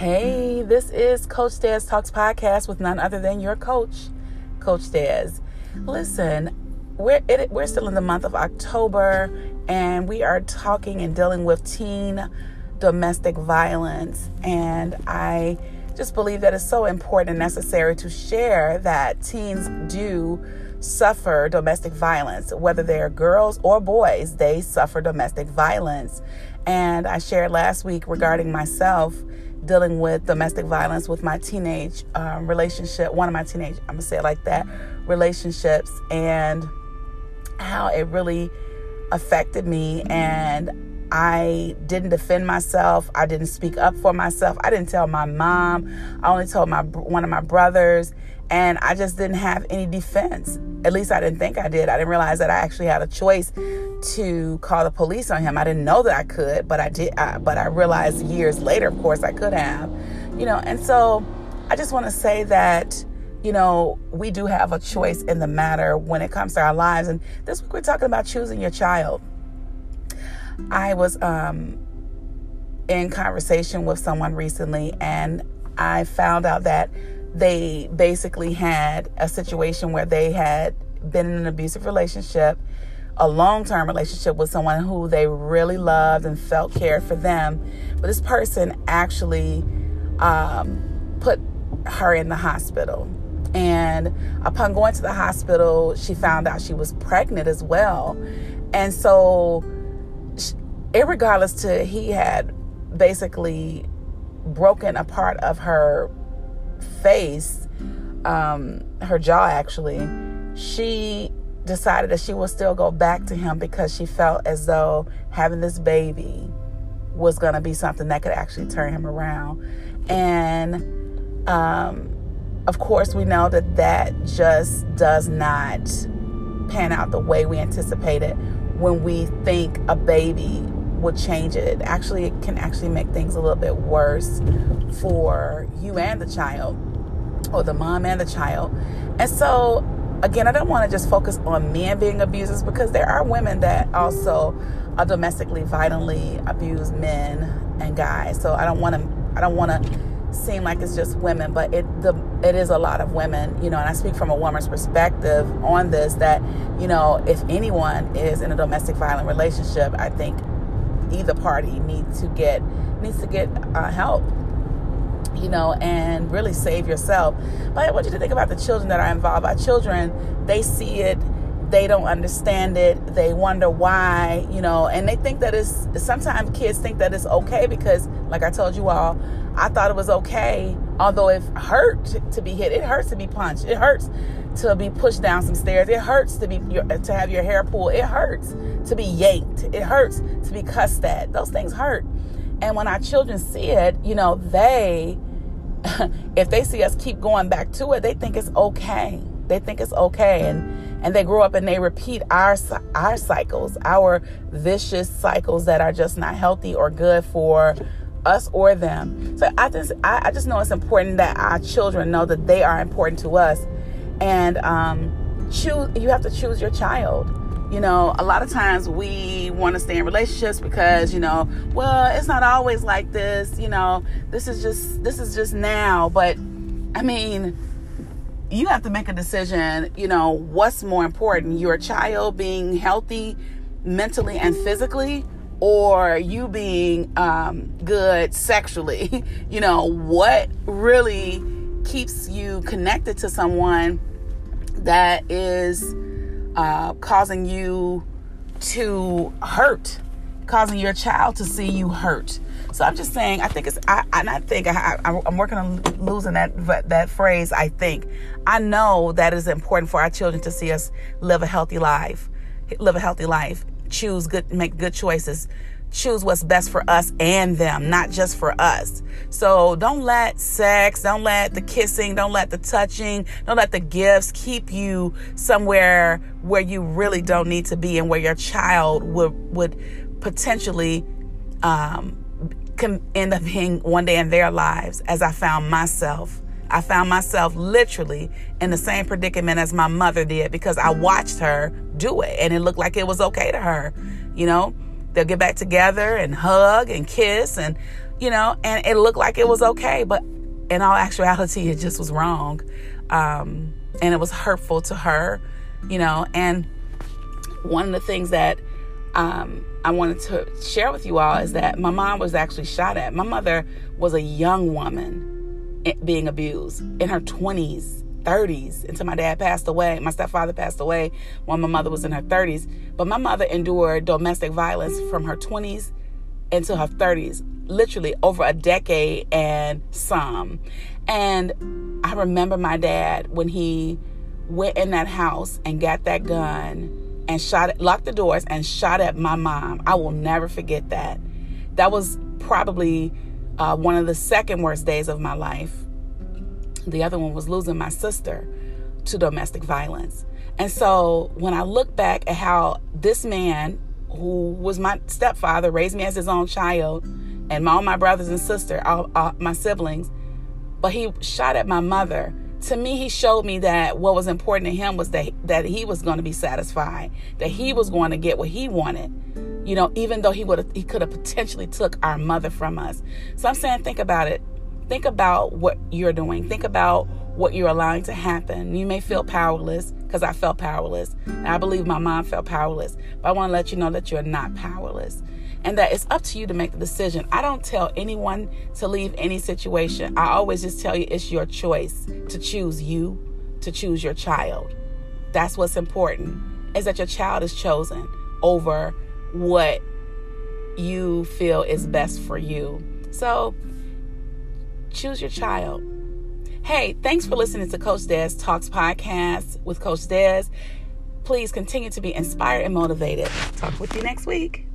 Hey, this is Coach Des Talks podcast with none other than your coach, Coach Des. Listen, we're it, we're still in the month of October, and we are talking and dealing with teen domestic violence, and I just believe that it's so important and necessary to share that teens do suffer domestic violence, whether they're girls or boys, they suffer domestic violence. And I shared last week regarding myself dealing with domestic violence with my teenage um, relationship, one of my teenage, I'm gonna say it like that, relationships, and how it really affected me. And I didn't defend myself. I didn't speak up for myself. I didn't tell my mom. I only told my one of my brothers, and I just didn't have any defense. At least I didn't think I did. I didn't realize that I actually had a choice to call the police on him. I didn't know that I could, but I did. I, but I realized years later, of course, I could have. You know, and so I just want to say that you know we do have a choice in the matter when it comes to our lives. And this week we're talking about choosing your child. I was um, in conversation with someone recently, and I found out that they basically had a situation where they had been in an abusive relationship a long term relationship with someone who they really loved and felt cared for them. But this person actually um, put her in the hospital. And upon going to the hospital, she found out she was pregnant as well. And so, regardless to he had basically broken a part of her face, um, her jaw actually, she decided that she would still go back to him because she felt as though having this baby was going to be something that could actually turn him around. And um, of course, we know that that just does not pan out the way we anticipated when we think a baby would change it. Actually, it can actually make things a little bit worse for you and the child, or the mom and the child. And so again, I don't want to just focus on men being abusers because there are women that also are domestically violently abuse men and guys. So I don't want to I don't want to seem like it's just women, but it the it is a lot of women, you know, and I speak from a woman's perspective on this that, you know, if anyone is in a domestic violent relationship, I think either party needs to get needs to get uh, help you know, and really save yourself. But I want you to think about the children that are involved. Our children, they see it, they don't understand it, they wonder why, you know, and they think that it's sometimes kids think that it's okay because, like I told you all, I thought it was okay, although it hurt to be hit, it hurts to be punched, it hurts to be pushed down some stairs, it hurts to be to have your hair pulled, it hurts to be yanked, it hurts to be cussed at. Those things hurt. And when our children see it, you know, they, if they see us keep going back to it, they think it's okay. They think it's okay. And, and they grow up and they repeat our, our cycles, our vicious cycles that are just not healthy or good for us or them. So I just, I, I just know it's important that our children know that they are important to us. And um, choose, you have to choose your child you know, a lot of times we want to stay in relationships because, you know, well, it's not always like this, you know, this is just this is just now, but I mean, you have to make a decision, you know, what's more important, your child being healthy mentally and physically or you being um, good sexually. you know, what really keeps you connected to someone that is uh, causing you to hurt, causing your child to see you hurt. So I'm just saying, I think it's, I, I think I, I, I'm working on losing that that phrase. I think I know that it is important for our children to see us live a healthy life, live a healthy life, choose good, make good choices, choose what's best for us and them, not just for us. So don't let sex, don't let the kissing, don't let the touching, don't let the gifts keep you somewhere where you really don't need to be and where your child would would potentially um, end up being one day in their lives as I found myself. I found myself literally in the same predicament as my mother did because I watched her do it and it looked like it was okay to her, you know? They'll get back together and hug and kiss and you know, and it looked like it was okay, but in all actuality, it just was wrong. Um, and it was hurtful to her, you know. And one of the things that um, I wanted to share with you all is that my mom was actually shot at. My mother was a young woman being abused in her 20s, 30s until my dad passed away. My stepfather passed away when my mother was in her 30s. But my mother endured domestic violence from her 20s into her 30s, literally over a decade and some. And I remember my dad when he went in that house and got that gun and shot, locked the doors and shot at my mom. I will never forget that. That was probably uh, one of the second worst days of my life. The other one was losing my sister to domestic violence. And so when I look back at how this man, who was my stepfather, raised me as his own child, and all my brothers and sisters, all, all my siblings, but he shot at my mother. To me, he showed me that what was important to him was that that he was going to be satisfied, that he was going to get what he wanted. You know, even though he would he could have potentially took our mother from us. So I'm saying, think about it. Think about what you're doing. Think about what you're allowing to happen. You may feel powerless because I felt powerless. And I believe my mom felt powerless. But I want to let you know that you're not powerless and that it's up to you to make the decision. I don't tell anyone to leave any situation. I always just tell you it's your choice to choose you, to choose your child. That's what's important is that your child is chosen over what you feel is best for you. So choose your child. Hey, thanks for listening to Coach Des Talks podcast with Coach Des. Please continue to be inspired and motivated. Talk with you next week.